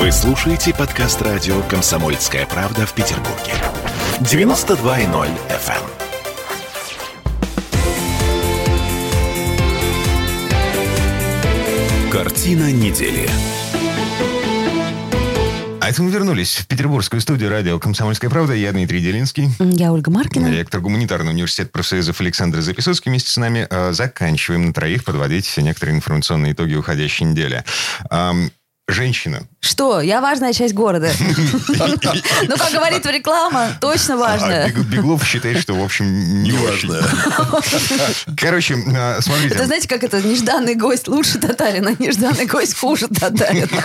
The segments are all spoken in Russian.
Вы слушаете подкаст радио «Комсомольская правда» в Петербурге. 92.0 FM. Картина недели. А это мы вернулись в петербургскую студию радио «Комсомольская правда». Я Дмитрий Делинский. Я Ольга Маркина. Ректор гуманитарного университета профсоюзов Александр Записовский вместе с нами. Э, заканчиваем на троих подводить некоторые информационные итоги уходящей недели. Эм, женщина. Что? Я важная часть города. Ну, как говорит реклама, точно важная. А Беглов считает, что, в общем, не важно. Короче, а, смотрите. Это знаете, как это? Нежданный гость лучше татарина, нежданный гость хуже татарина.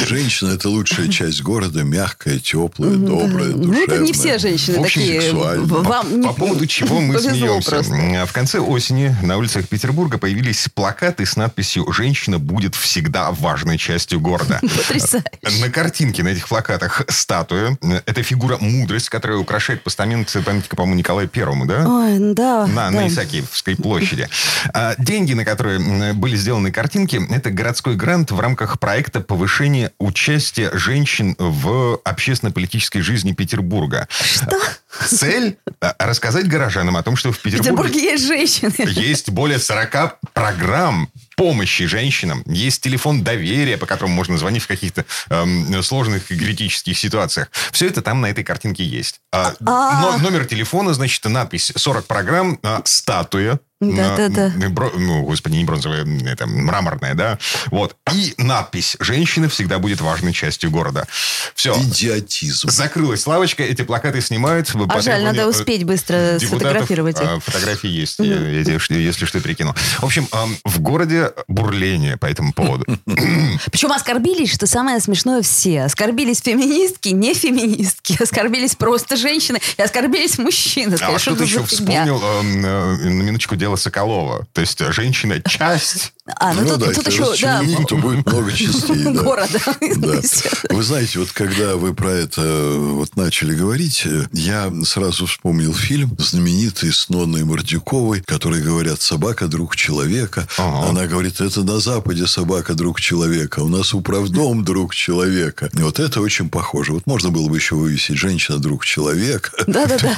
А женщина – это лучшая часть города, мягкая, теплая, добрая, душевная. Ну, это не все женщины такие. По поводу чего мы смеемся. В конце осени на улицах Петербурга появились плакаты с надписью «Женщина будет всегда важной частью города». Потрясающе. На картинке, на этих плакатах статуя. Это фигура мудрость, которая украшает постамент памятника, по-моему, Николаю Первому, да? Ой, да. На, да. на Исаакиевской площади. А, деньги, на которые были сделаны картинки, это городской грант в рамках проекта повышения участия женщин в общественно-политической жизни Петербурга. Что? Цель – рассказать горожанам о том, что в Петербурге... В Петербурге есть женщины. Есть более 40 программ помощи женщинам. Есть телефон доверия, по которому можно звонить в каких-то эм, сложных и критических ситуациях. Все это там на этой картинке есть. А, А. но- номер телефона, значит, надпись 40 программ, а, статуя. Да, да, да. м, бро- ну, господи, не бронзовая, это мраморная, да. Вот. И надпись «Женщина всегда будет важной частью города». Все. Идиотизм. Закрылась лавочка, эти плакаты снимают. А жаль, надо э, успеть быстро сфотографировать их. а, Фотографии есть, я, я если что, прикину. В общем, в городе бурление по этому поводу. Причем оскорбились, что самое смешное, все. Оскорбились феминистки, не феминистки. Оскорбились просто женщины и оскорбились мужчины. А что ты еще вспомнил э, на минуточку дело Соколова? То есть э, женщина часть А, ну, Ну тут, да, тут если еще, да, расчленить, то будет много частей. да. города. Да. Вы знаете, вот когда вы про это э, вот начали говорить, э, я сразу вспомнил фильм знаменитый с Нонной Мордюковой, который говорят «Собака – друг человека». Ага. Она говорит, это на Западе собака – друг человека, у нас управдом – друг человека. И вот это очень похоже. Вот можно было бы еще вывесить «Женщина – друг человека». Да-да-да.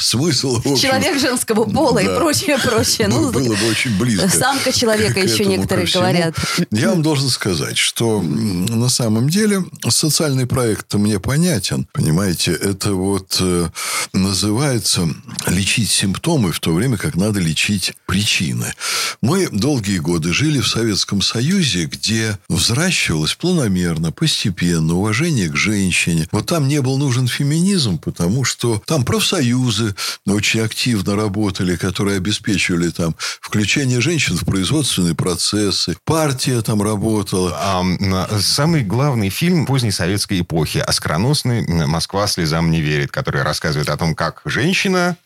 Смысл, Человек женского пола и Да. прочее, прочее. Было, Ну, было бы очень близко. Самка человека к еще этому, некоторые говорят. Я вам должен сказать, что на самом деле социальный проект мне понятен. Понимаете, это вот э, называется лечить симптомы в то время, как надо лечить причины. Мы долгие годы жили в Советском Союзе, где взращивалось планомерно, постепенно уважение к женщине. Вот там не был нужен феминизм, потому что там профсоюзы очень активно работали, которые обеспечивали там включение женщин в производственные процессы. Партия там работала. На- Самый главный фильм поздней советской эпохи, оскароносный «Москва слезам не верит», который рассказывает о том, как женщина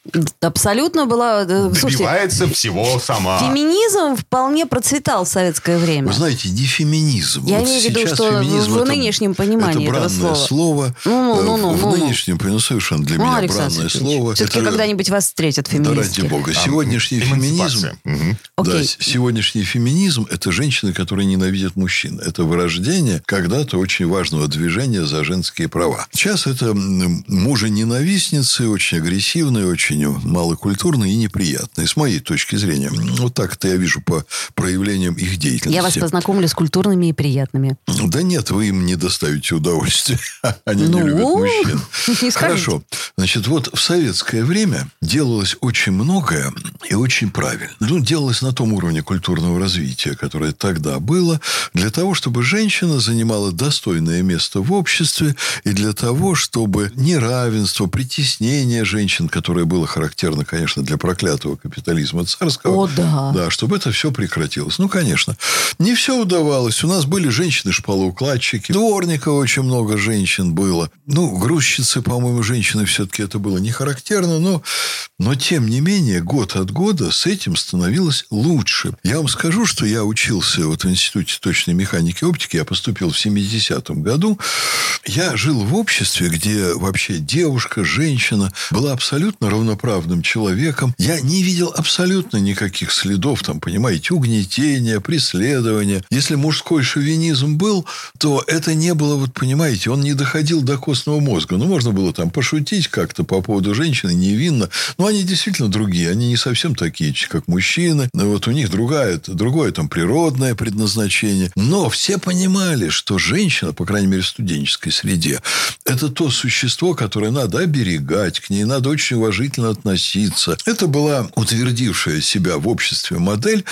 Абсолютно была... э, Слушайте, добивается всего сама. феминизм вполне процветал в советское время. Вы знаете, не феминизм. Я Вот имею в виду, сейчас что феминизм в это- нынешнем понимании это этого бранное слова. слово. Ну, ну, ну, Э, в ну, ну. нынешнем, ну, совершенно для Ну, меня Александр бранное слово. Все-таки Это- когда-нибудь вас встретят Да феминистки. ради бога. А, Сегодняшний феминизм... Мгм. Да, сегодняшний феминизм – это женщины, которые ненавидят мужчин. Это вырождение когда-то очень важного движения за женские права. Сейчас это мужа-ненавистницы, очень агрессивные, очень малокультурные и неприятные, с моей точки зрения. Вот так это я вижу по проявлениям их деятельности. Я вас познакомлю с культурными и приятными. Да нет, вы им не доставите удовольствия. Они Ну, не любят мужчин. не. Хорошо. Значит, вот в советское время делалось очень многое и очень правильно. Ну, делалось на том уровне культурного развития, которое тогда было, для того, чтобы женщина занимала достойное место в обществе и для того, чтобы неравенство, притеснение женщин, которое было характерно, конечно, для проклятого капитализма царского, О, да. да, чтобы это все прекратилось. Ну, конечно. Не все удавалось. У нас были женщины-шпалоукладчики. Дворников очень много женщин было. Ну, грузчицы, по-моему, женщины все-таки это было не характерно. Но, но, тем не менее, год от года с этим становилось лучше. Я вам скажу, скажу, что я учился вот в Институте точной механики и оптики. Я поступил в 70-м году. Я жил в обществе, где вообще девушка, женщина была абсолютно равноправным человеком. Я не видел абсолютно никаких следов, там, понимаете, угнетения, преследования. Если мужской шовинизм был, то это не было, вот понимаете, он не доходил до костного мозга. Ну, можно было там пошутить как-то по поводу женщины невинно. Но они действительно другие. Они не совсем такие, как мужчины. Вот у них другая, другое там природное предназначение. Но все понимали, что женщина, по крайней мере, в студенческой среде, это то существо, которое надо оберегать, к ней надо очень уважительно относиться. Это была утвердившая себя в обществе модель.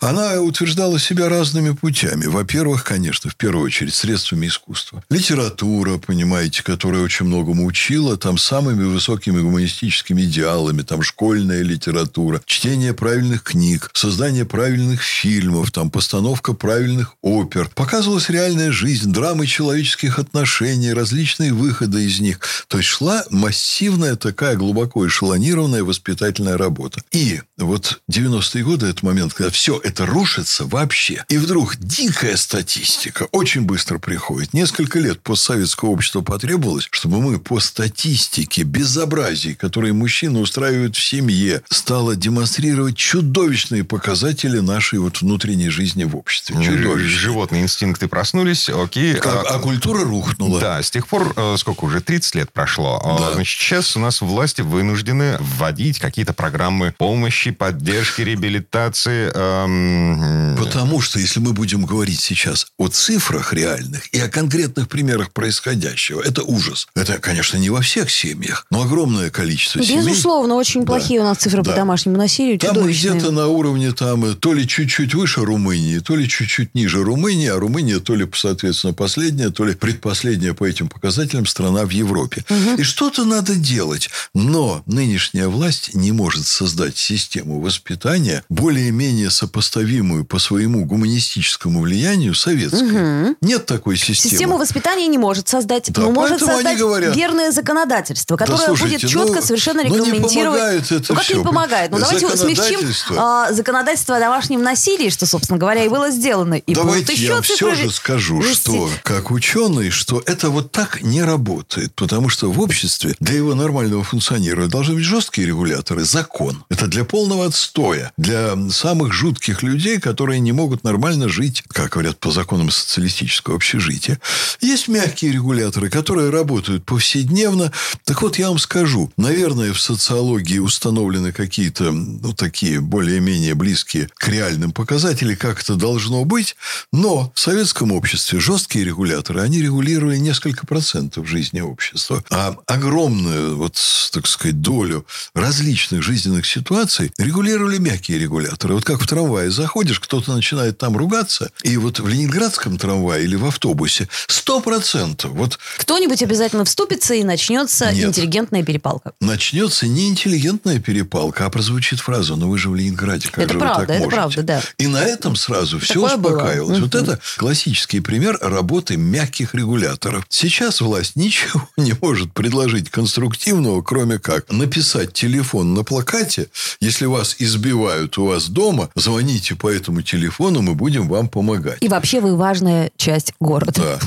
Она утверждала себя разными путями. Во-первых, конечно, в первую очередь, средствами искусства. Литература, понимаете, которая очень многому учила, там самыми высокими гуманистическими идеалами, там школьная литература, чтение правильных книг, создание правильных фильмов, там постановка правильных опер. Показывалась реальная жизнь, драмы человеческих отношений, различные выходы из них. То есть шла массивная такая глубоко эшелонированная воспитательная работа. И вот 90-е годы, это момент, когда все это рушится вообще. И вдруг дикая статистика очень быстро приходит. Несколько лет постсоветского общества потребовалось, чтобы мы по статистике безобразий, которые мужчины устраивают в семье, стало демонстрировать чудовищные показатели нашей вот внутренней жизни в обществе. Чудовищные. Животные инстинкты проснулись, окей. Как- а культура рухнула. Да, с тех пор, э, сколько уже, 30 лет прошло. А, Да. Значит, сейчас у нас власти вынуждены вводить какие-то программы помощи, поддержки, реабилитации. эм, Потому что, если мы будем говорить сейчас о цифрах реальных и о конкретных примерах происходящего, это ужас. Это, конечно, не во всех семьях, но огромное количество семей. Безусловно, очень плохие у нас цифры по Да. домашнему насилию, Там где-то на уровне там э, то ли чуть-чуть выше Румынии, то ли чуть-чуть ниже Румынии, а Румыния то ли, соответственно, последняя, то ли предпоследняя по этим показателям страна в Европе. И что-то надо делать. Но нынешняя власть не может создать систему воспитания, более-менее сопоставимую по своему гуманистическому влиянию советской. Нет такой системы. Систему воспитания не может создать, Да, но может создать говорят- верное законодательство, которое слушайте, будет четко ну, совершенно ну, не регламентировать. помогает это ну как всё. не помогает? Ну давайте смягчим Законодательство. а, законодательство о домашнем насилии, что, собственно говоря, и было сделано. И Давайте будут еще я вам все же скажу, вести. что как ученый, что это вот так не работает. Потому что в обществе для его нормального функционирования должны быть жесткие регуляторы, закон. Это для полного отстоя. Для самых жутких людей, которые не могут нормально жить, как говорят, по законам социалистического общежития. Есть мягкие регуляторы, которые работают повседневно. Так вот, я вам скажу, наверное, в социологии установлены какие-то, ну, такие более-менее близкие к реальным показателям, как это должно быть. Но в советском обществе жесткие регуляторы, они регулировали несколько процентов жизни общества. А огромную, вот, так сказать, долю различных жизненных ситуаций регулировали мягкие регуляторы. Вот как в трамвае заходишь, кто-то начинает там ругаться, и вот в ленинградском трамвае или в автобусе сто процентов вот Кто-нибудь обязательно вступится и начнется Нет. интеллигентная перепалка. начнется не интеллигентная перепалка, а прозвучит фраза «Ну вы же в Ленинграде, как Это же правда, вы так это можете?» правда, да. И на этом сразу все Такое было. успокаивалось. Вот Мгм. это классический пример работы мягких регуляторов. Сейчас власть ничего не может предложить конструктивного, кроме как написать телефон на плакате. Если вас избивают у вас дома, звоните по этому телефону, мы будем вам помогать. И вообще вы важная часть города. Да.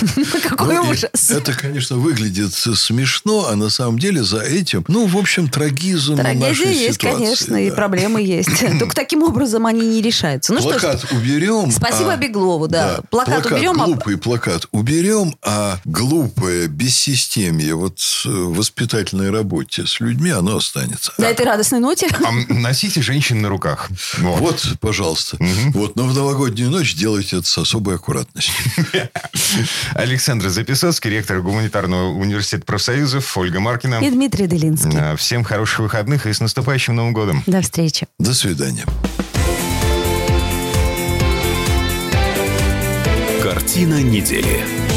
Какой Ну, ужас. Это, конечно, выглядит смешно, а на самом деле за этим, ну, в общем, трагизм Трагедия есть, конечно, и проблемы есть. Только таким образом они не решаются. Ну что ж, плакат уберем. Спасибо а- Беглову, да. Плакат уберем, а- Глупый плакат уберем, а глупое бессистемье вот э, в воспитательной работе с людьми, оно останется. на этой радостной ноте а носите женщин на руках. Вот. Вот, пожалуйста. Вот, но в новогоднюю ночь делайте это с особой аккуратностью. Александр Записоцкий, ректор гуманитарного университета профсоюзов, Ольга Маркина. и Дмитрий Делинский. А, Всем хороших выходных и с наступающим Новым годом. До встречи. До свидания. Картина недели.